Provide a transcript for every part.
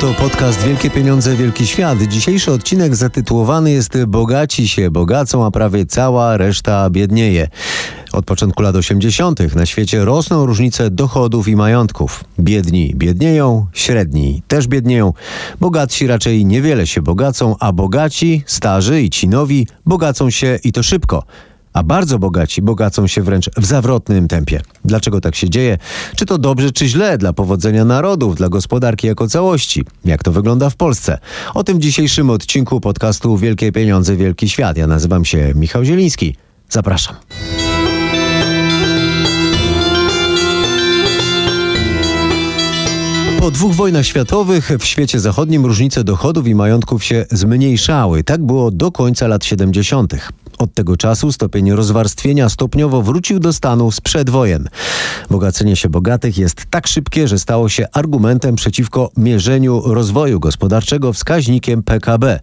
To podcast Wielkie Pieniądze, Wielki Świat. Dzisiejszy odcinek zatytułowany jest Bogaci się bogacą, a prawie cała reszta biednieje. Od początku lat 80. na świecie rosną różnice dochodów i majątków. Biedni biednieją, średni też biednieją. Bogatsi raczej niewiele się bogacą, a bogaci, starzy i ci nowi bogacą się i to szybko a bardzo bogaci bogacą się wręcz w zawrotnym tempie. Dlaczego tak się dzieje? Czy to dobrze, czy źle dla powodzenia narodów, dla gospodarki jako całości? Jak to wygląda w Polsce? O tym w dzisiejszym odcinku podcastu Wielkie Pieniądze, Wielki Świat. Ja nazywam się Michał Zieliński. Zapraszam. Po dwóch wojnach światowych w świecie zachodnim różnice dochodów i majątków się zmniejszały. Tak było do końca lat 70. Od tego czasu stopień rozwarstwienia stopniowo wrócił do stanu sprzed wojen. Bogacenie się bogatych jest tak szybkie, że stało się argumentem przeciwko mierzeniu rozwoju gospodarczego wskaźnikiem PKB.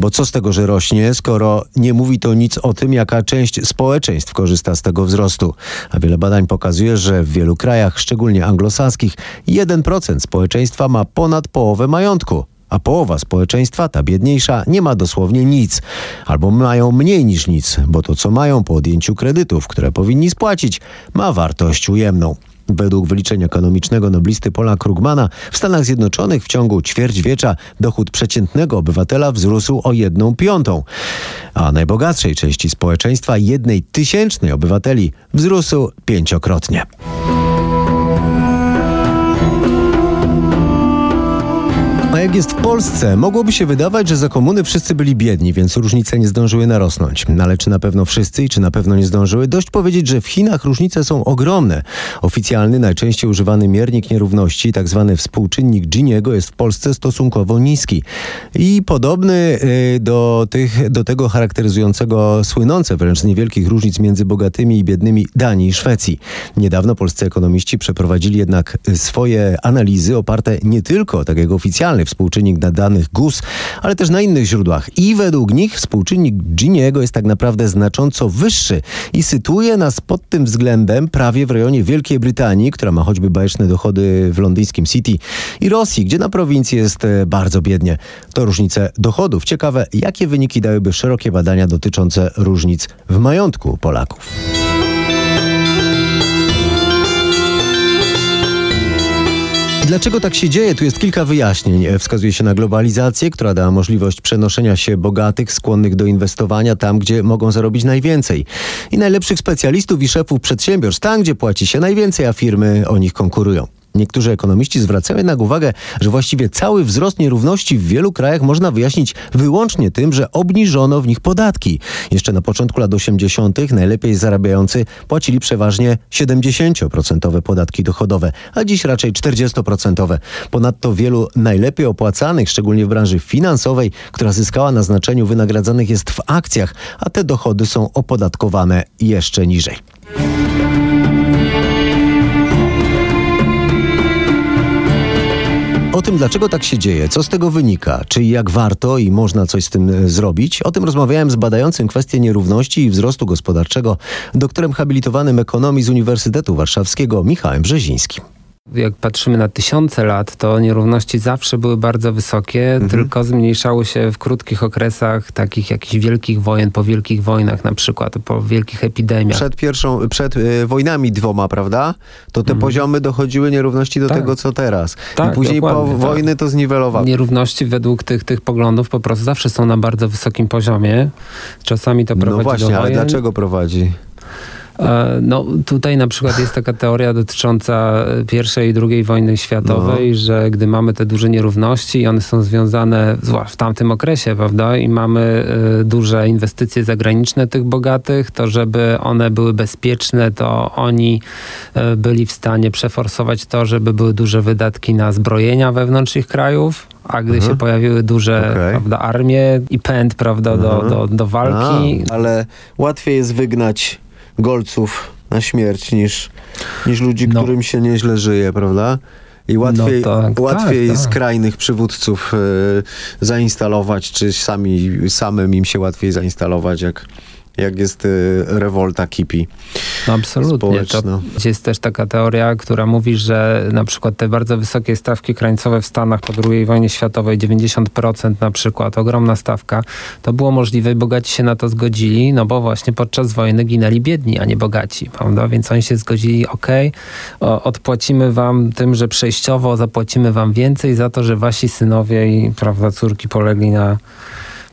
Bo co z tego, że rośnie, skoro nie mówi to nic o tym, jaka część społeczeństw korzysta z tego wzrostu. A wiele badań pokazuje, że w wielu krajach, szczególnie anglosaskich, 1% społeczeństwa ma ponad połowę majątku a połowa społeczeństwa, ta biedniejsza, nie ma dosłownie nic, albo mają mniej niż nic, bo to co mają po odjęciu kredytów, które powinni spłacić, ma wartość ujemną. Według wyliczenia ekonomicznego noblisty Paula Krugmana w Stanach Zjednoczonych w ciągu ćwierćwiecza dochód przeciętnego obywatela wzrósł o jedną piątą, a najbogatszej części społeczeństwa jednej tysięcznej obywateli wzrósł pięciokrotnie. Jak jest w Polsce? Mogłoby się wydawać, że za komuny wszyscy byli biedni, więc różnice nie zdążyły narosnąć. Ale czy na pewno wszyscy i czy na pewno nie zdążyły? Dość powiedzieć, że w Chinach różnice są ogromne. Oficjalny, najczęściej używany miernik nierówności. Tak współczynnik Giniego jest w Polsce stosunkowo niski. I podobny y, do, tych, do tego charakteryzującego słynące wręcz z niewielkich różnic między bogatymi i biednymi Danii i Szwecji. Niedawno polscy ekonomiści przeprowadzili jednak swoje analizy oparte nie tylko, tak jak oficjalny współczynnik na danych GUS, ale też na innych źródłach. I według nich współczynnik Giniego jest tak naprawdę znacząco wyższy i sytuuje nas pod tym względem prawie w rejonie Wielkiej Brytanii, która ma choćby bajeczne dochody w londyńskim City i Rosji, gdzie na prowincji jest e, bardzo biednie. To różnice dochodów. Ciekawe, jakie wyniki dałyby szerokie badania dotyczące różnic w majątku Polaków. Dlaczego tak się dzieje? Tu jest kilka wyjaśnień. E, wskazuje się na globalizację, która dała możliwość przenoszenia się bogatych, skłonnych do inwestowania tam, gdzie mogą zarobić najwięcej. I najlepszych specjalistów i szefów przedsiębiorstw tam, gdzie płaci się najwięcej, a firmy o nich konkurują. Niektórzy ekonomiści zwracają jednak uwagę, że właściwie cały wzrost nierówności w wielu krajach można wyjaśnić wyłącznie tym, że obniżono w nich podatki. Jeszcze na początku lat 80. najlepiej zarabiający płacili przeważnie 70% podatki dochodowe, a dziś raczej 40%. Ponadto wielu najlepiej opłacanych, szczególnie w branży finansowej, która zyskała na znaczeniu wynagradzanych jest w akcjach, a te dochody są opodatkowane jeszcze niżej. O tym, dlaczego tak się dzieje, co z tego wynika, czy jak warto i można coś z tym e, zrobić, o tym rozmawiałem z badającym kwestie nierówności i wzrostu gospodarczego, doktorem habilitowanym ekonomii z Uniwersytetu Warszawskiego Michałem Brzezińskim jak patrzymy na tysiące lat, to nierówności zawsze były bardzo wysokie, mhm. tylko zmniejszały się w krótkich okresach takich jakichś wielkich wojen, po wielkich wojnach na przykład, po wielkich epidemiach. Przed pierwszą, przed y, wojnami dwoma, prawda? To te mhm. poziomy dochodziły nierówności do tak. tego, co teraz. Tak, I później po tak. wojny to zniwelowały. Nierówności według tych, tych poglądów po prostu zawsze są na bardzo wysokim poziomie. Czasami to no prowadzi no właśnie, do wojen. ale dlaczego prowadzi? E, no tutaj na przykład jest taka teoria dotycząca pierwszej i drugiej wojny światowej, no. że gdy mamy te duże nierówności i one są związane w tamtym okresie, prawda, i mamy y, duże inwestycje zagraniczne tych bogatych, to żeby one były bezpieczne, to oni byli w stanie przeforsować to, żeby były duże wydatki na zbrojenia wewnątrz ich krajów, a gdy mhm. się pojawiły duże okay. prawda, armie i pęd prawda, do, mhm. do, do walki. A, ale łatwiej jest wygnać golców na śmierć niż, niż ludzi, no. którym się nieźle żyje, prawda? I łatwiej, no tak, łatwiej tak, tak. skrajnych przywódców y, zainstalować, czy sami, samym im się łatwiej zainstalować, jak, jak jest y, rewolta kipi. No absolutnie. To jest też taka teoria, która mówi, że na przykład te bardzo wysokie stawki krańcowe w Stanach po II wojnie światowej, 90% na przykład, ogromna stawka, to było możliwe i bogaci się na to zgodzili, no bo właśnie podczas wojny ginęli biedni, a nie bogaci, prawda? Więc oni się zgodzili, ok, odpłacimy wam tym, że przejściowo zapłacimy wam więcej za to, że wasi synowie i prawda, córki polegli na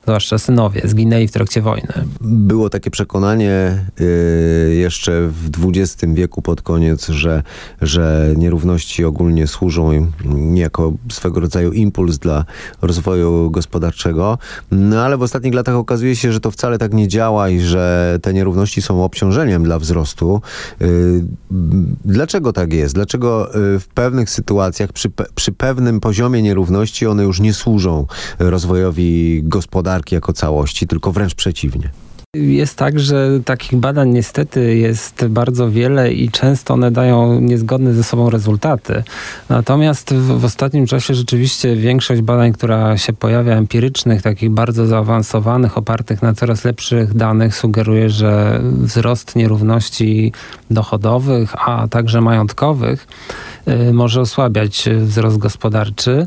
zwłaszcza synowie, zginęli w trakcie wojny. Było takie przekonanie yy, jeszcze w XX wieku pod koniec, że, że nierówności ogólnie służą jako swego rodzaju impuls dla rozwoju gospodarczego, no ale w ostatnich latach okazuje się, że to wcale tak nie działa i że te nierówności są obciążeniem dla wzrostu. Yy, dlaczego tak jest? Dlaczego yy, w pewnych sytuacjach, przy, przy pewnym poziomie nierówności one już nie służą rozwojowi gospodarczemu? Gospodarki jako całości, tylko wręcz przeciwnie. Jest tak, że takich badań niestety jest bardzo wiele i często one dają niezgodne ze sobą rezultaty. Natomiast w, w, ostatnim czasie rzeczywiście większość badań, która się pojawia, empirycznych, takich bardzo zaawansowanych, opartych na coraz lepszych danych, sugeruje, że wzrost nierówności dochodowych, a także majątkowych może osłabiać wzrost gospodarczy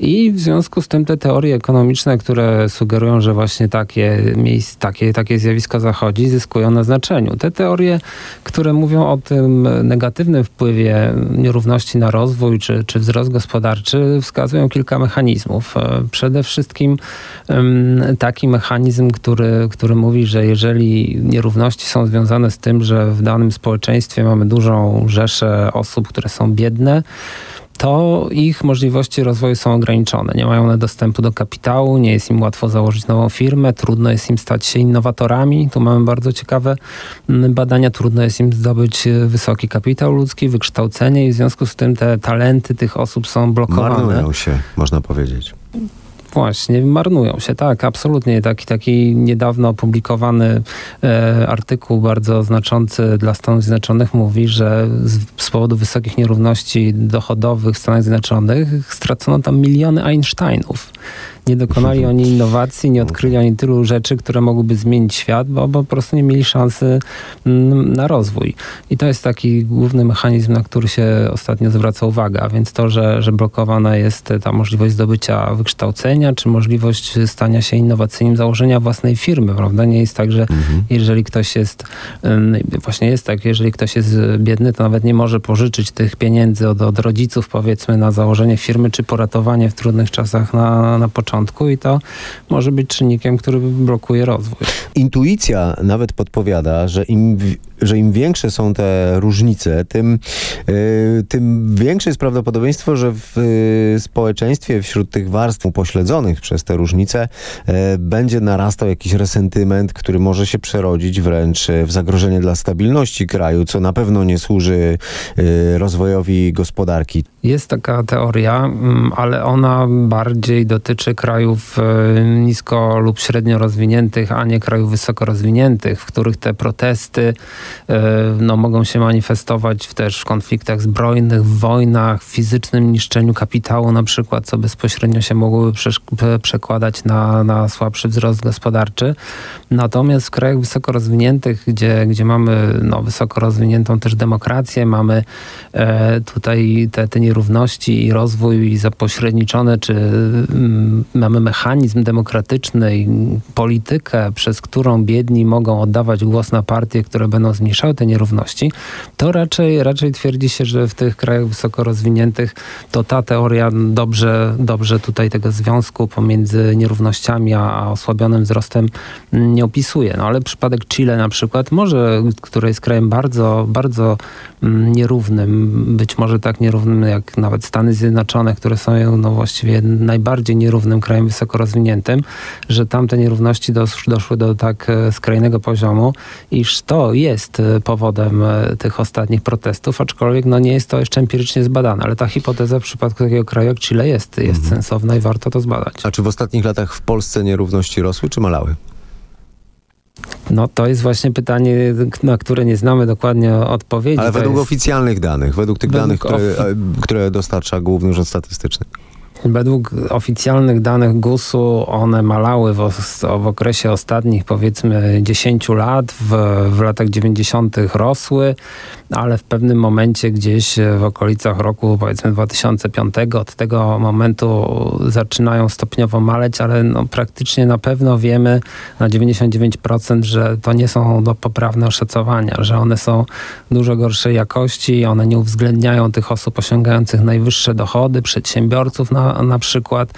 i w związku z tym te teorie ekonomiczne, które sugerują, że właśnie takie, miejsc, takie, takie zjawisko zachodzi, zyskują na znaczeniu. Te teorie, które mówią o tym negatywnym wpływie nierówności na rozwój czy, czy wzrost gospodarczy, wskazują kilka mechanizmów. E, przede wszystkim taki mechanizm, który, który mówi, że jeżeli nierówności są związane z tym, że w danym społeczeństwie mamy dużą rzeszę osób, które są biedne, to ich możliwości rozwoju są ograniczone. Nie mają one dostępu do kapitału, nie jest im łatwo założyć nową firmę, trudno jest im stać się innowatorami. Tu mamy bardzo ciekawe badania, trudno jest im zdobyć e, wysoki kapitał ludzki, wykształcenie i w związku z tym te talenty tych osób są blokowane. Marnują się, można powiedzieć. Właśnie, marnują się, tak, absolutnie. Taki, taki niedawno opublikowany e, artykuł bardzo znaczący dla Stanów Zjednoczonych mówi, że z, z, powodu wysokich nierówności dochodowych w Stanach Zjednoczonych stracono tam miliony Einsteinów nie dokonali oni innowacji, nie odkryli oni tylu rzeczy, które mogłyby zmienić świat, bo, bo po prostu nie mieli szansy mm, na rozwój. I to jest taki główny mechanizm, na który się ostatnio zwraca uwaga. Więc to, że, że blokowana jest ta możliwość zdobycia wykształcenia, czy możliwość stania się innowacyjnym, założenia własnej firmy, prawda? Nie jest tak, że mhm. jeżeli ktoś jest, właśnie jest tak, jeżeli ktoś jest biedny, to nawet nie może pożyczyć tych pieniędzy od, od rodziców, powiedzmy, na założenie firmy, czy poratowanie w trudnych czasach na, na początku początku i to może być czynnikiem, który blokuje rozwój. Intuicja nawet podpowiada, że im że im większe są te różnice, tym, yy, tym większe jest prawdopodobieństwo, że w yy, społeczeństwie, wśród tych warstw upośledzonych przez te różnice, yy, będzie narastał jakiś resentyment, który może się przerodzić wręcz w zagrożenie dla stabilności kraju, co na pewno nie służy rozwojowi gospodarki. Jest taka teoria, mm, ale ona bardziej dotyczy krajów nisko lub średnio rozwiniętych, a nie krajów wysoko rozwiniętych, w których te protesty E, no, mogą się manifestować też w konfliktach zbrojnych, w wojnach, w fizycznym niszczeniu kapitału na przykład, co bezpośrednio się mogłoby przekładać na, na słabszy wzrost gospodarczy. Natomiast w krajach wysoko rozwiniętych, gdzie, gdzie mamy no, wysoko rozwiniętą też demokrację, mamy e, tutaj te, te nierówności i rozwój zapośredniczone, czy mm, mamy mechanizm demokratyczny i politykę, przez którą biedni mogą oddawać głos na partie, które będą zmniejszały te nierówności, to raczej, raczej twierdzi się, że w tych krajach wysoko rozwiniętych to ta teoria dobrze, dobrze tutaj tego związku pomiędzy nierównościami a osłabionym wzrostem nie opisuje. No ale przypadek Chile na przykład, może, który jest krajem bardzo, bardzo mm, nierównym, być może tak nierównym jak nawet Stany Zjednoczone, które są no właściwie najbardziej nierównym krajem wysoko rozwiniętym, że tam te nierówności doszły do tak e, skrajnego poziomu, iż to jest e, powodem e, tych ostatnich protestów, aczkolwiek no, nie jest to jeszcze empirycznie zbadane, ale ta hipoteza w przypadku takiego kraju jak Chile jest, jest mhm. sensowna i warto to zbadać. A czy w ostatnich latach w Polsce nierówności rosły czy malały? No to jest właśnie pytanie, na które nie znamy dokładnie odpowiedzi. Ale według jest... oficjalnych danych, według tych według danych, które, które dostarcza Główny Urząd Statystyczny. Według oficjalnych danych GUS-u one malały w, w okresie ostatnich powiedzmy 10 lat, w, w latach 90. rosły, ale w pewnym momencie gdzieś w okolicach roku powiedzmy 2005 od tego momentu zaczynają stopniowo maleć, ale no, praktycznie na pewno wiemy na 99%, że to nie są do poprawne oszacowania, że one są dużo gorszej jakości, one nie uwzględniają tych osób osiągających najwyższe dochody, przedsiębiorców na, na przykład.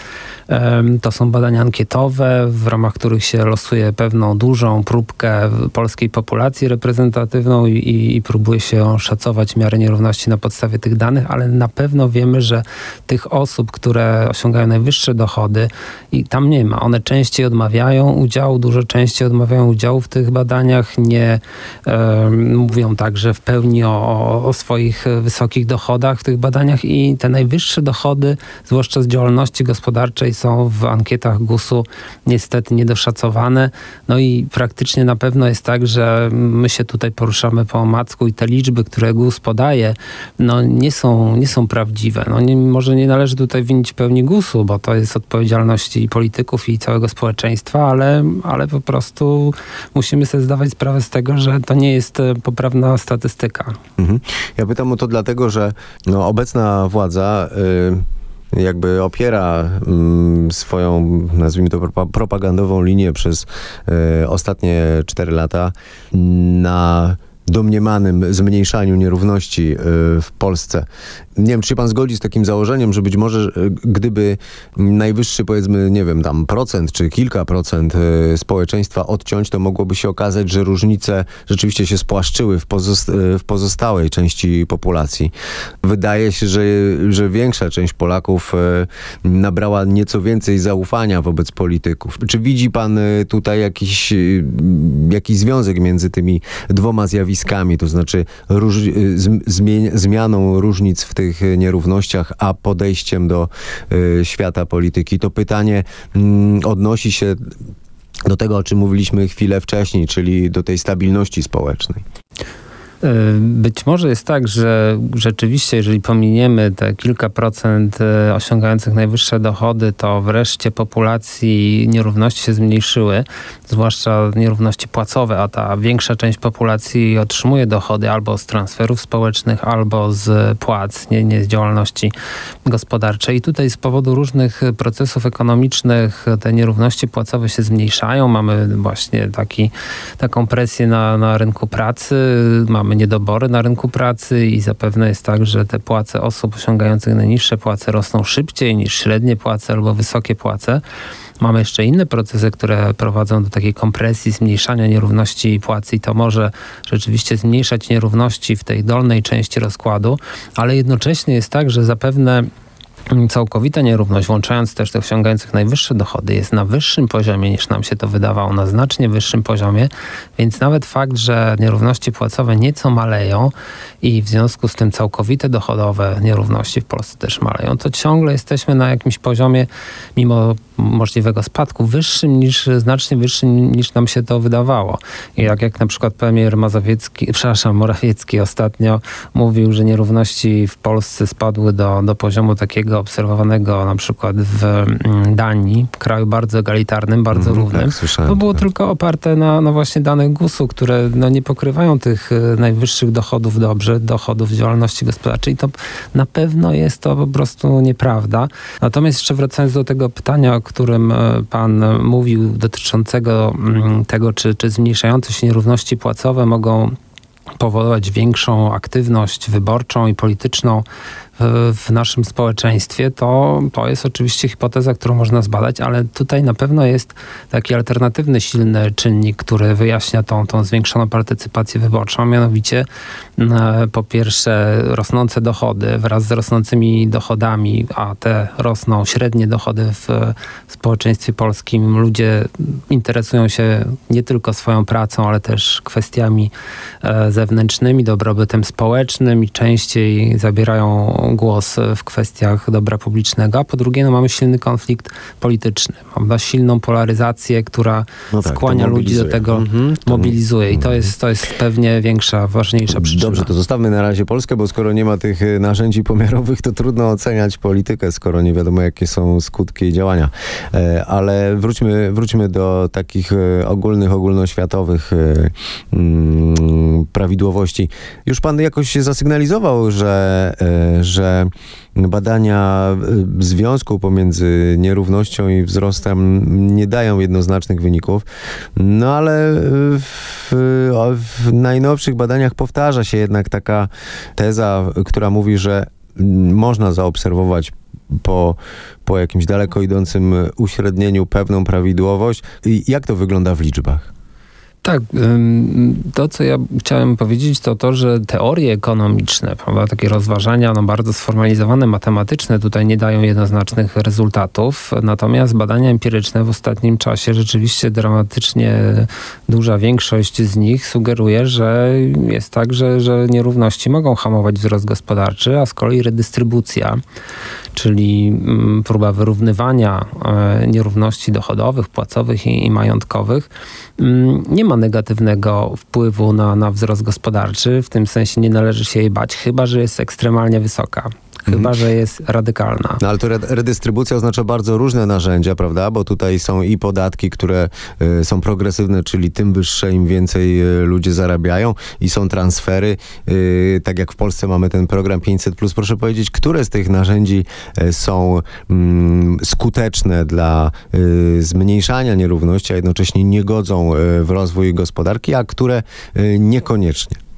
To są badania ankietowe, w ramach których się losuje pewną dużą próbkę polskiej populacji reprezentatywną i, i, i próbuje się oszacować miarę nierówności na podstawie tych danych, ale na pewno wiemy, że tych osób, które osiągają najwyższe dochody i tam nie ma. One częściej odmawiają udziału, dużo częściej odmawiają udziału w tych badaniach, nie e, mówią także w pełni o, o swoich wysokich dochodach w tych badaniach i te najwyższe dochody, zwłaszcza z działalności gospodarczej, są w ankietach GUS-u niestety niedoszacowane. No i praktycznie na pewno jest tak, że my się tutaj poruszamy po omacku i te liczby, które GUS podaje, no nie są, nie są prawdziwe. No nie, może nie należy tutaj winić pełni GUS-u, bo to jest odpowiedzialności polityków i całego społeczeństwa, ale, ale po prostu musimy sobie zdawać sprawę z tego, że to nie jest poprawna statystyka. Mhm. Ja pytam o to dlatego, że no, obecna władza... Yy jakby opiera mm, swoją, nazwijmy to, propagandową linię przez y, ostatnie cztery lata na domniemanym zmniejszaniu nierówności y, w Polsce. Nie wiem, czy się pan zgodzi z takim założeniem, że być może y, gdyby najwyższy, powiedzmy, nie wiem, tam procent czy kilka procent y, społeczeństwa odciąć, to mogłoby się okazać, że różnice rzeczywiście się spłaszczyły w, w pozostałej części populacji. Wydaje się, że, że większa część Polaków nabrała nieco więcej zaufania wobec polityków. Czy widzi pan tutaj jakiś, jakiś związek między tymi dwoma zjawiskami? Zjawiskami, to znaczy róż, zmianą różnic w tych nierównościach, a podejściem do y, świata polityki. To pytanie mm, odnosi się do tego, o czym mówiliśmy chwilę wcześniej, czyli do tej stabilności społecznej. E, być może jest tak, że rzeczywiście, jeżeli pominiemy te kilka procent e, osiągających najwyższe dochody, to wreszcie populacji nierówności się zmniejszyły, zwłaszcza nierówności płacowe, a ta większa część populacji otrzymuje dochody albo z transferów społecznych, albo z płac, nie, nie z działalności gospodarczej. I tutaj z powodu różnych procesów ekonomicznych te nierówności płacowe się zmniejszają. Mamy właśnie taki, taką presję na, na rynku pracy, mamy mamy niedobory na rynku pracy i zapewne jest tak, że te płace osób osiągających najniższe płace rosną szybciej niż średnie płace albo wysokie płace. Mamy jeszcze inne procesy, które prowadzą do takiej kompresji, zmniejszania nierówności płacy i to może rzeczywiście zmniejszać nierówności w tej dolnej części rozkładu, ale jednocześnie jest tak, że zapewne całkowita nierówność, włączając też tych osiągających najwyższe dochody, jest na wyższym poziomie niż nam się to wydawało, na znacznie wyższym poziomie, więc nawet fakt, że nierówności płacowe nieco maleją i w związku z tym całkowite dochodowe nierówności w Polsce też maleją, to ciągle jesteśmy na jakimś poziomie, mimo możliwego spadku, wyższym niż, znacznie wyższym niż nam się to wydawało. I jak, jak na przykład premier Mazowiecki, przepraszam, Morawiecki ostatnio mówił, że nierówności w Polsce spadły do, do poziomu takiego obserwowanego na przykład w mm, Danii, kraju bardzo egalitarnym, bardzo mm, równym. Tak, to było tak. tylko oparte na, na właśnie danych GUS-u, które no, nie pokrywają tych e, najwyższych dochodów dobrze, dochodów działalności gospodarczej. To na pewno jest to po prostu nieprawda. Natomiast jeszcze wracając do tego pytania, o którym e, pan mówił, dotyczącego mm, tego, czy, czy zmniejszające się nierówności płacowe mogą powodować większą aktywność wyborczą i polityczną w naszym społeczeństwie, to, to jest oczywiście hipoteza, którą można zbadać, ale tutaj na pewno jest taki alternatywny, silny czynnik, który wyjaśnia tą, tą zwiększoną partycypację wyborczą, mianowicie po pierwsze rosnące dochody wraz z rosnącymi dochodami, a te rosną średnie dochody w społeczeństwie polskim. Ludzie interesują się nie tylko swoją pracą, ale też kwestiami e, zewnętrznymi, dobrobytem społecznym i częściej zabierają głos w kwestiach dobra publicznego, a po drugie no, mamy silny konflikt polityczny, prawda? silną polaryzację, która No tak, skłania ludzi do tego, Mhm, to- mobilizuje i to jest, to jest pewnie większa, ważniejsza przyczyna. Dobrze, to zostawmy na razie Polskę, bo skoro nie ma tych y, narzędzi pomiarowych, to trudno oceniać politykę, skoro nie wiadomo, jakie są skutki jej działania. E, Ale wróćmy, wróćmy do takich e, ogólnych, ogólnoświatowych e, mm, prawidłowości. Już pan jakoś zasygnalizował, że, że badania e, związku pomiędzy nierównością i wzrostem nie dają jednoznacznych wyników. No ale w, w najnowszych badaniach powtarza się jednak taka teza, która mówi, że mm, można zaobserwować po, po jakimś daleko idącym uśrednieniu pewną prawidłowość. I jak to wygląda w liczbach? Tak, to co ja chciałem powiedzieć to to, że teorie ekonomiczne, prawda, takie rozważania no, bardzo sformalizowane, matematyczne tutaj nie dają jednoznacznych rezultatów, natomiast badania empiryczne w ostatnim czasie rzeczywiście dramatycznie duża większość z nich sugeruje, że jest tak, że, że nierówności mogą hamować wzrost gospodarczy, a z kolei redystrybucja, czyli mm, próba wyrównywania e, nierówności dochodowych, płacowych i, i majątkowych, mm, nie ma negatywnego wpływu na, na wzrost gospodarczy. W tym sensie nie należy się jej bać, chyba że jest ekstremalnie wysoka. Chyba, że jest radykalna. No ale to red- redystrybucja oznacza bardzo różne narzędzia, prawda? Bo tutaj są i podatki, które y, są progresywne, czyli tym wyższe, im więcej y, ludzie zarabiają, i są transfery. Y, tak jak w Polsce mamy ten program 500. Proszę powiedzieć, które z tych narzędzi są mm, skuteczne dla zmniejszania nierówności, a jednocześnie nie godzą w rozwój gospodarki, a które niekoniecznie.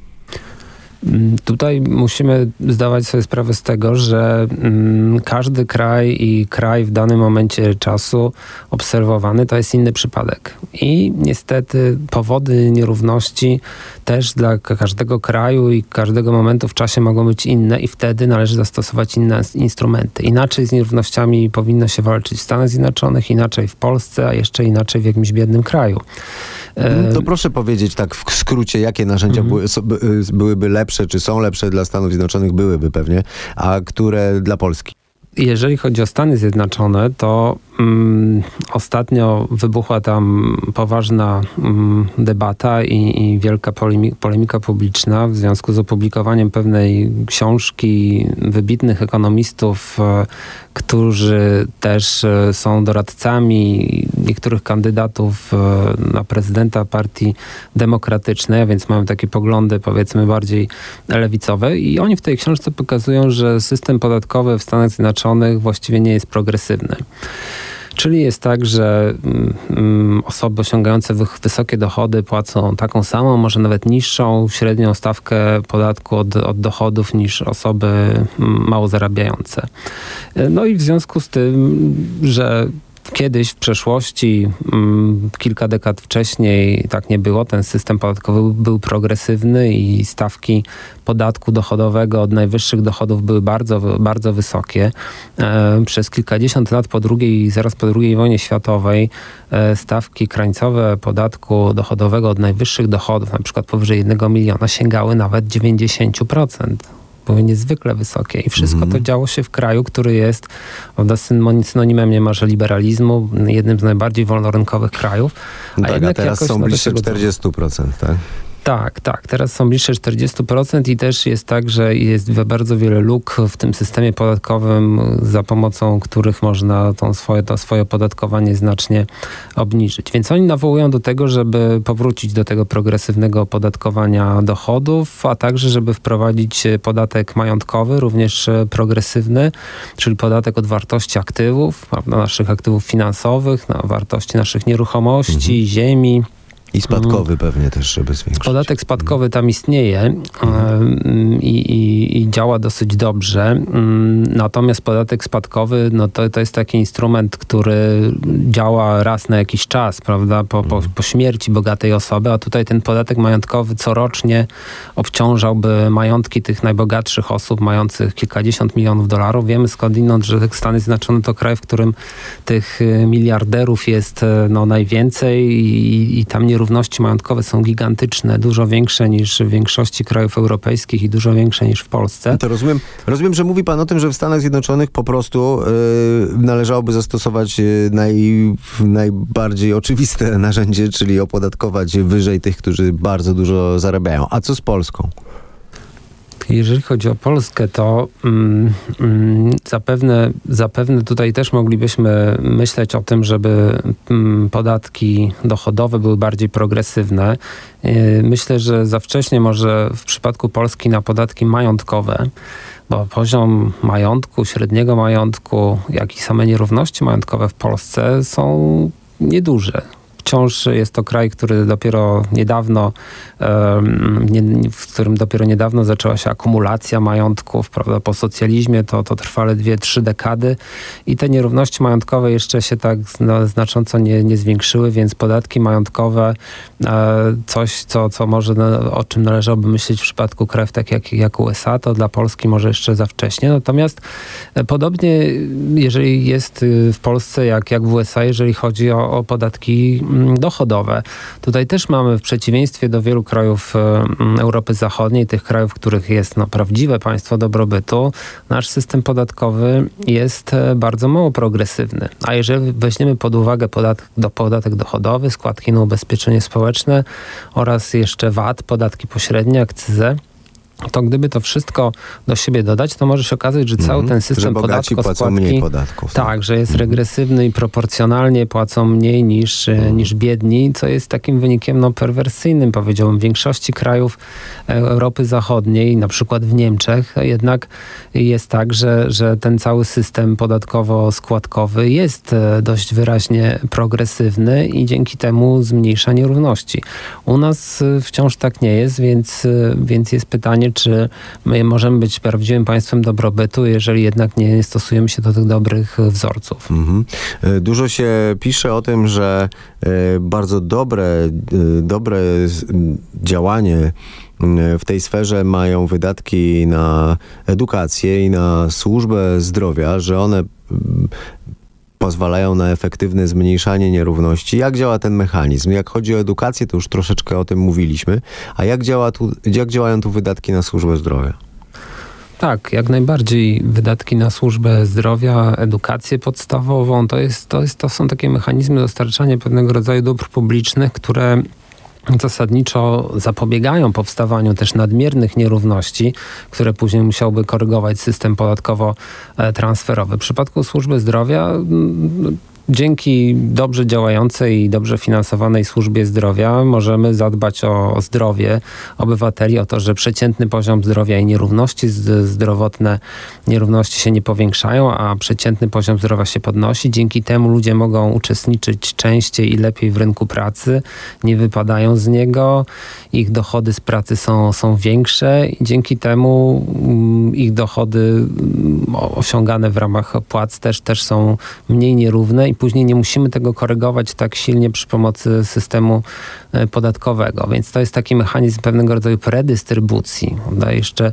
Mm, Tutaj musimy zdawać sobie sprawę z tego, że mm, każdy kraj i kraj w danym momencie czasu obserwowany to jest inny przypadek. I niestety powody nierówności też dla ka- każdego kraju i każdego momentu w czasie mogą być inne i wtedy należy zastosować inne ins- instrumenty. Inaczej z nierównościami powinno się walczyć w Stanach Zjednoczonych, inaczej w Polsce, a jeszcze inaczej w jakimś biednym kraju. E, To proszę powiedzieć tak w skrócie, jakie narzędzia były, y, byłyby lepsze, czy są lepsze dla Stanów Zjednoczonych, byłyby pewnie, a które dla Polski? Jeżeli chodzi o Stany Zjednoczone, to mm, ostatnio wybuchła tam poważna mm, debata i, i wielka polemi- polemika publiczna w związku z opublikowaniem pewnej książki wybitnych ekonomistów, e, którzy też e, są doradcami niektórych kandydatów e, na prezydenta partii demokratycznej, a więc mają takie poglądy powiedzmy bardziej lewicowe. I oni w tej książce pokazują, że system podatkowy w Stanach Zjednoczonych właściwie nie jest progresywny. Czyli jest tak, że mm, mm, osoby osiągające wysokie dochody płacą taką samą, może nawet niższą średnią stawkę podatku od, od dochodów niż osoby mm, mało zarabiające. No i w związku z tym, że Kiedyś w przeszłości, mm, kilka dekad wcześniej, tak nie było. Ten system podatkowy był progresywny i stawki podatku dochodowego od najwyższych dochodów były bardzo, bardzo wysokie. E, przez kilkadziesiąt lat po drugiej, zaraz po II wojnie światowej, e, stawki krańcowe podatku dochodowego od najwyższych dochodów, na przykład powyżej 1 miliona, sięgały nawet 90% były niezwykle wysokie i wszystko to działo się w kraju, który jest prawda, synonim- synonimem niemalże liberalizmu, jednym z najbardziej wolnorynkowych krajów. No tak, a teraz są bliższe tego doszło. 40%, tak? Tak, tak. Teraz są bliższe 40% i też jest tak, że jest bardzo wiele luk w tym systemie podatkowym, za pomocą których można tą swoje, to swoje opodatkowanie znacznie obniżyć. Więc oni nawołują do tego, żeby powrócić do tego progresywnego opodatkowania dochodów, a także, żeby wprowadzić e, podatek majątkowy, również e, progresywny, czyli podatek od wartości aktywów, prawda, naszych aktywów finansowych, na wartości naszych nieruchomości, ziemi. I spadkowy pewnie też, żeby zwiększyć. Podatek spadkowy tam istnieje em, i, i, i działa dosyć dobrze. Mm, Natomiast podatek spadkowy no to, to jest taki instrument, który działa raz na jakiś czas, prawda, po, po, po śmierci bogatej osoby, a tutaj ten podatek majątkowy corocznie obciążałby majątki tych najbogatszych osób, mających kilkadziesiąt milionów dolarów. Wiemy skądinąd, że Stany Zjednoczone to kraj, w którym tych y, miliarderów jest y, no, najwięcej i, i tam nierówności nierówności majątkowe są gigantyczne, dużo większe niż w większości krajów europejskich i dużo większe niż w Polsce. To rozumiem, rozumiem, że mówi pan o tym, że w Stanach Zjednoczonych po prostu yy, należałoby zastosować yy, naj, najbardziej oczywiste narzędzie, czyli opodatkować wyżej tych, którzy bardzo dużo zarabiają. A co z Polską? Jeżeli chodzi o Polskę, to mm, mm, zapewne, zapewne tutaj też moglibyśmy myśleć o tym, żeby mm, podatki dochodowe były bardziej progresywne. Yy, myślę, że za wcześnie może w przypadku Polski na podatki majątkowe, bo poziom majątku, średniego majątku, jak i same nierówności majątkowe w Polsce są nieduże wciąż jest to kraj, który dopiero niedawno, w którym dopiero niedawno zaczęła się akumulacja majątków, prawda, po socjalizmie to, to trwa ledwie trzy dekady i te nierówności majątkowe jeszcze się tak znacząco nie, nie zwiększyły, więc podatki majątkowe, e, coś, co, co może, o czym należałoby myśleć w przypadku krajów tak jak, jak USA, to dla Polski może jeszcze za wcześnie. Natomiast e, podobnie, jeżeli jest y, w Polsce jak, jak w USA, jeżeli chodzi o, o podatki dochodowe. Tutaj też mamy w przeciwieństwie do wielu krajów e, mm, Europy Zachodniej, tych krajów, w których jest no, prawdziwe państwo dobrobytu, nasz system podatkowy jest e, bardzo mało progresywny. A jeżeli weźmiemy pod uwagę podatek, do, podatek dochodowy, składki na ubezpieczenie społeczne oraz jeszcze VAT, podatki pośrednie, akcyzę, to gdyby to wszystko do siebie dodać, to może się okazać, że cały Mhm. ten system mniej podatków. tak, że jest Mhm. regresywny i proporcjonalnie płacą mniej niż, Mhm. niż biedni, co jest takim wynikiem no, perwersyjnym, powiedziałbym. W większości krajów e, Europy Zachodniej, na przykład w Niemczech, jednak jest tak, że, że ten cały system podatkowo-składkowy jest e, dość wyraźnie progresywny i dzięki temu zmniejsza nierówności. U nas wciąż tak nie jest, więc, więc jest pytanie, czy my możemy być prawdziwym państwem dobrobytu, jeżeli jednak nie stosujemy się do tych dobrych wzorców. Mhm. E, Dużo się pisze o tym, że e, bardzo dobre, e, dobre działanie w tej sferze mają wydatki na edukację i na służbę zdrowia, że one pozwalają na efektywne zmniejszanie nierówności. Jak działa ten mechanizm? Jak chodzi o edukację, to już troszeczkę o tym mówiliśmy. A jak, działa tu, jak działają tu wydatki na służbę zdrowia? Tak, jak najbardziej wydatki na służbę zdrowia, edukację podstawową, to, jest, to, jest, to są takie mechanizmy dostarczania pewnego rodzaju dóbr publicznych, które zasadniczo zapobiegają powstawaniu też nadmiernych nierówności, które później musiałby korygować system podatkowo-transferowy. W przypadku służby zdrowia mm, Dzięki dobrze działającej i dobrze finansowanej służbie zdrowia możemy zadbać o zdrowie obywateli, o to, że przeciętny poziom zdrowia i nierówności zdrowotne, nierówności się nie powiększają, a przeciętny poziom zdrowia się podnosi. Dzięki temu ludzie mogą uczestniczyć częściej i lepiej w rynku pracy, nie wypadają z niego, ich dochody z pracy są, są większe i dzięki temu mm, ich dochody mm, osiągane w ramach płac też, też są mniej nierówne i później nie musimy tego korygować tak silnie przy pomocy systemu e, podatkowego. Więc to jest taki mechanizm pewnego rodzaju predystrybucji, prawda? jeszcze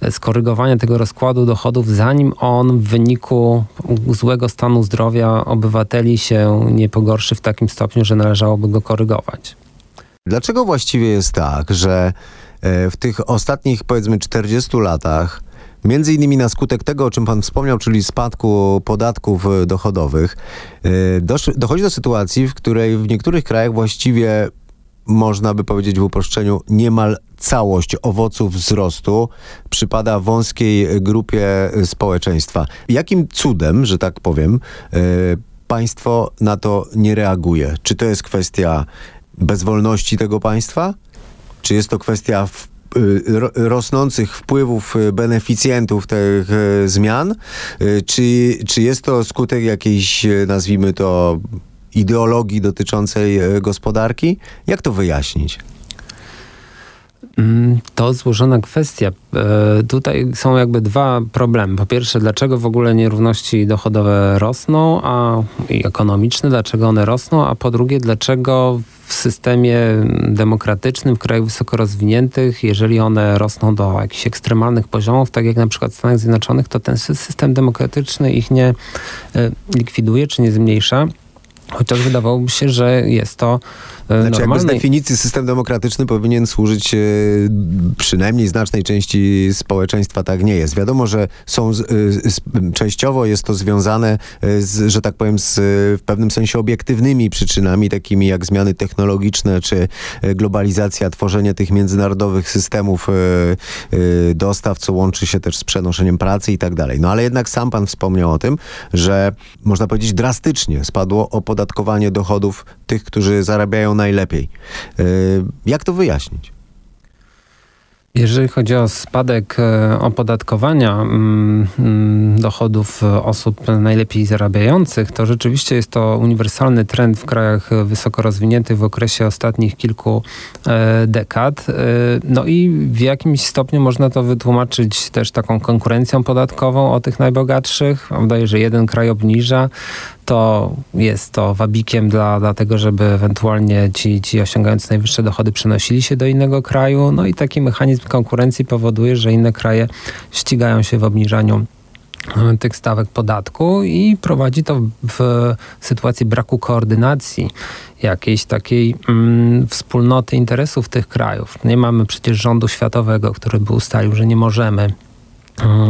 e, skorygowania tego rozkładu dochodów, zanim on w wyniku złego stanu zdrowia obywateli się nie pogorszy w takim stopniu, że należałoby go korygować. Dlaczego właściwie jest tak, że e, w tych ostatnich powiedzmy 40 latach, między innymi na skutek tego, o czym pan wspomniał, czyli spadku podatków e, dochodowych, e, dochodzi do sytuacji, w której w niektórych krajach właściwie można by powiedzieć w uproszczeniu, niemal całość owoców wzrostu przypada wąskiej grupie e, społeczeństwa. Jakim cudem, że tak powiem, państwo na to nie reaguje? Czy to jest kwestia bezwolności tego państwa? Czy jest to kwestia rosnących wpływów y, beneficjentów tych y, zmian? Y, Czy, czy jest to skutek jakiejś, y, nazwijmy to, ideologii dotyczącej y, gospodarki? Jak to wyjaśnić? Mm, To złożona kwestia. E, Tutaj są jakby dwa problemy. Po pierwsze, dlaczego w ogóle nierówności dochodowe rosną, a i ekonomiczne, dlaczego one rosną, a po drugie, dlaczego w systemie demokratycznym, w krajach wysoko rozwiniętych, jeżeli one rosną do jakichś ekstremalnych poziomów, tak jak na przykład w Stanach Zjednoczonych, to ten sy- system demokratyczny ich nie e, likwiduje czy nie zmniejsza. Chociaż wydawałoby się, że jest to e, Znaczy, jakby z normalne. definicji system demokratyczny powinien służyć e, przynajmniej znacznej części społeczeństwa tak nie jest. Wiadomo, że są e, częściowo jest to związane z, że tak powiem, z w pewnym sensie obiektywnymi przyczynami, takimi jak zmiany technologiczne, czy globalizacja, tworzenie tych międzynarodowych systemów dostaw, co łączy się też z przenoszeniem pracy i tak dalej. No ale jednak sam pan wspomniał o tym, że można powiedzieć drastycznie spadło opodatkowanie dochodów tych, którzy zarabiają najlepiej. Yy, Jak to wyjaśnić? Jeżeli chodzi o spadek e, opodatkowania mm, mm, dochodów e, osób najlepiej zarabiających, to rzeczywiście jest to uniwersalny trend w krajach e, wysoko rozwiniętych w okresie ostatnich kilku e, dekad. E, No i w jakimś stopniu można to wytłumaczyć też taką konkurencją podatkową o tych najbogatszych. Prawda? Że jeden kraj obniża, to jest to wabikiem dla, dla tego, żeby ewentualnie ci, ci osiągający najwyższe dochody przenosili się do innego kraju. No i taki mechanizm konkurencji powoduje, że inne kraje ścigają się w obniżaniu e, tych stawek podatku i prowadzi to w, sytuacji braku koordynacji jakiejś takiej mm, wspólnoty interesów tych krajów. Nie mamy przecież rządu światowego, który by ustalił, że nie możemy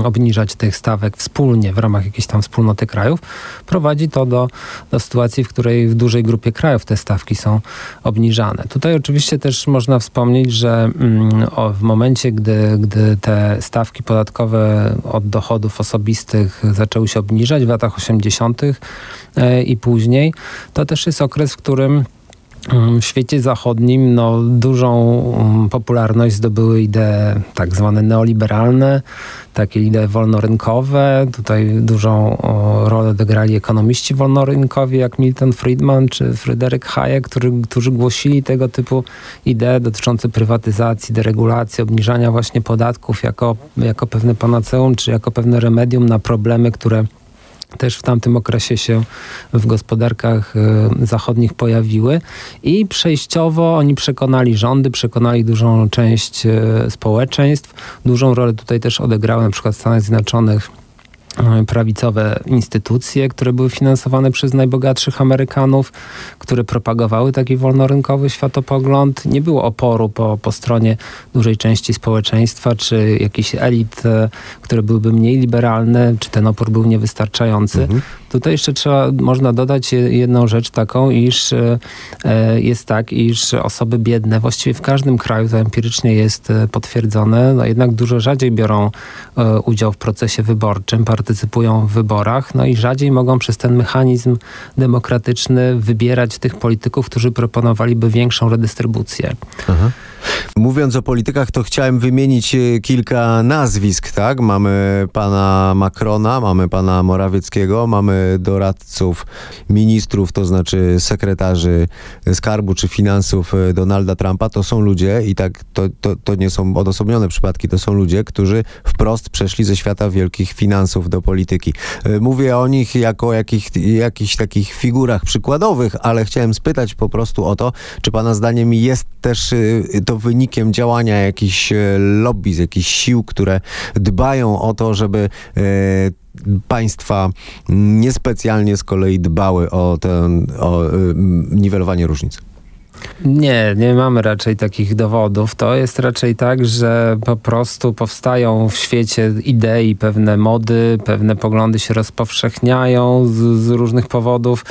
obniżać tych stawek wspólnie w ramach jakiejś tam wspólnoty krajów, prowadzi to do, do sytuacji, w której w dużej grupie krajów te stawki są obniżane. Tutaj oczywiście też można wspomnieć, że mm, w momencie, gdy, gdy te stawki podatkowe od dochodów osobistych zaczęły się obniżać w latach 80. e, i później, to też jest okres, w którym w świecie zachodnim no, dużą popularność zdobyły idee tak zwane neoliberalne, takie idee wolnorynkowe. Tutaj dużą rolę odegrali ekonomiści wolnorynkowi, jak Milton Friedman czy Fryderyk Hayek, który, którzy głosili tego typu idee dotyczące prywatyzacji, deregulacji, obniżania właśnie podatków jako, jako pewne panaceum, czy jako pewne remedium na problemy, które też w tamtym okresie się w gospodarkach e, zachodnich pojawiły i przejściowo oni przekonali rządy, przekonali dużą część e, społeczeństw. Dużą rolę tutaj też odegrały na przykład w Stanach Zjednoczonych prawicowe instytucje, które były finansowane przez najbogatszych Amerykanów, które propagowały taki wolnorynkowy światopogląd. Nie było oporu po, po stronie dużej części społeczeństwa, czy jakichś elit, e, które byłyby mniej liberalne, czy ten opór był niewystarczający. Tutaj jeszcze trzeba, można dodać je- jedną rzecz taką, iż e, e, jest tak, iż osoby biedne właściwie w każdym kraju, to empirycznie jest e, potwierdzone, no jednak dużo rzadziej biorą e, udział w procesie wyborczym, partycypują w wyborach, no i rzadziej mogą przez ten mechanizm demokratyczny wybierać tych polityków, którzy proponowaliby większą redystrybucję. Aha. Mówiąc o politykach, to chciałem wymienić e, kilka nazwisk, tak? Mamy pana Macrona, mamy pana Morawieckiego, mamy doradców ministrów, to znaczy sekretarzy skarbu czy finansów e, Donalda Trumpa. To są ludzie i tak to, to, to nie są odosobnione przypadki, to są ludzie, którzy wprost przeszli ze świata wielkich finansów do polityki. E, Mówię o nich jako o jakich, jakichś takich figurach przykładowych, ale chciałem spytać po prostu o to, czy pana zdaniem jest też to wynikiem działania jakichś e, lobby, jakichś sił, które dbają o to, żeby e, państwa niespecjalnie z kolei dbały o, ten, o y, niwelowanie różnic. Nie, nie mamy raczej takich dowodów. To jest raczej tak, że po prostu powstają w świecie idei, pewne mody, pewne poglądy się rozpowszechniają z, z różnych powodów,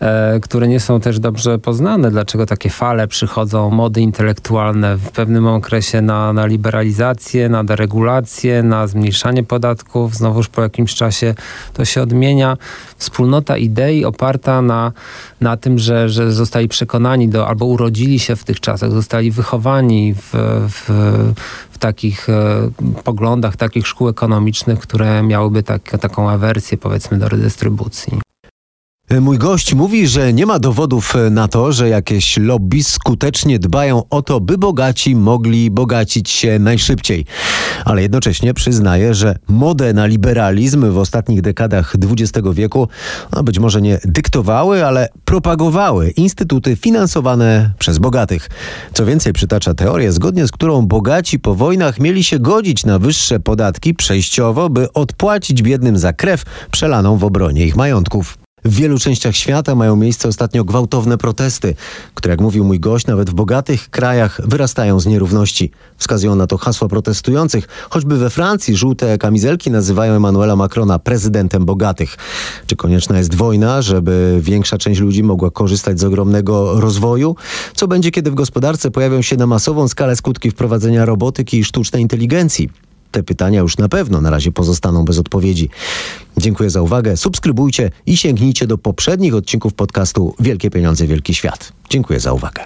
e, które nie są też dobrze poznane. Dlaczego takie fale przychodzą, mody intelektualne w pewnym okresie na, na liberalizację, na deregulację, na zmniejszanie podatków. Znowuż po jakimś czasie to się odmienia. Wspólnota idei oparta na, na tym, że, że zostali przekonani do, albo urodzili się w tych czasach, zostali wychowani w, w, w takich e, poglądach, takich szkół ekonomicznych, które miałyby tak, taką awersję powiedzmy do redystrybucji. Mój gość mówi, że nie ma dowodów e, na to, że jakieś lobby skutecznie dbają o to, by bogaci mogli bogacić się najszybciej. Ale jednocześnie przyznaje, że modę na liberalizm w ostatnich dekadach XX wieku no być może nie dyktowały, ale propagowały instytuty finansowane przez bogatych. Co więcej, przytacza teorię, zgodnie z którą bogaci po wojnach mieli się godzić na wyższe podatki przejściowo, by odpłacić biednym za krew przelaną w obronie ich majątków. W wielu częściach świata mają miejsce ostatnio gwałtowne protesty, które, jak mówił mój gość, nawet w bogatych krajach wyrastają z nierówności. Wskazują na to hasła protestujących. Choćby we Francji żółte kamizelki nazywają Emmanuela Macrona prezydentem bogatych. Czy konieczna jest wojna, żeby większa część ludzi mogła korzystać z ogromnego rozwoju? Co będzie, kiedy w gospodarce pojawią się na masową skalę skutki wprowadzenia robotyki i sztucznej inteligencji? Te pytania już na pewno na razie pozostaną bez odpowiedzi. Dziękuję za uwagę. Subskrybujcie i sięgnijcie do poprzednich odcinków podcastu Wielkie Pieniądze, Wielki Świat. Dziękuję za uwagę.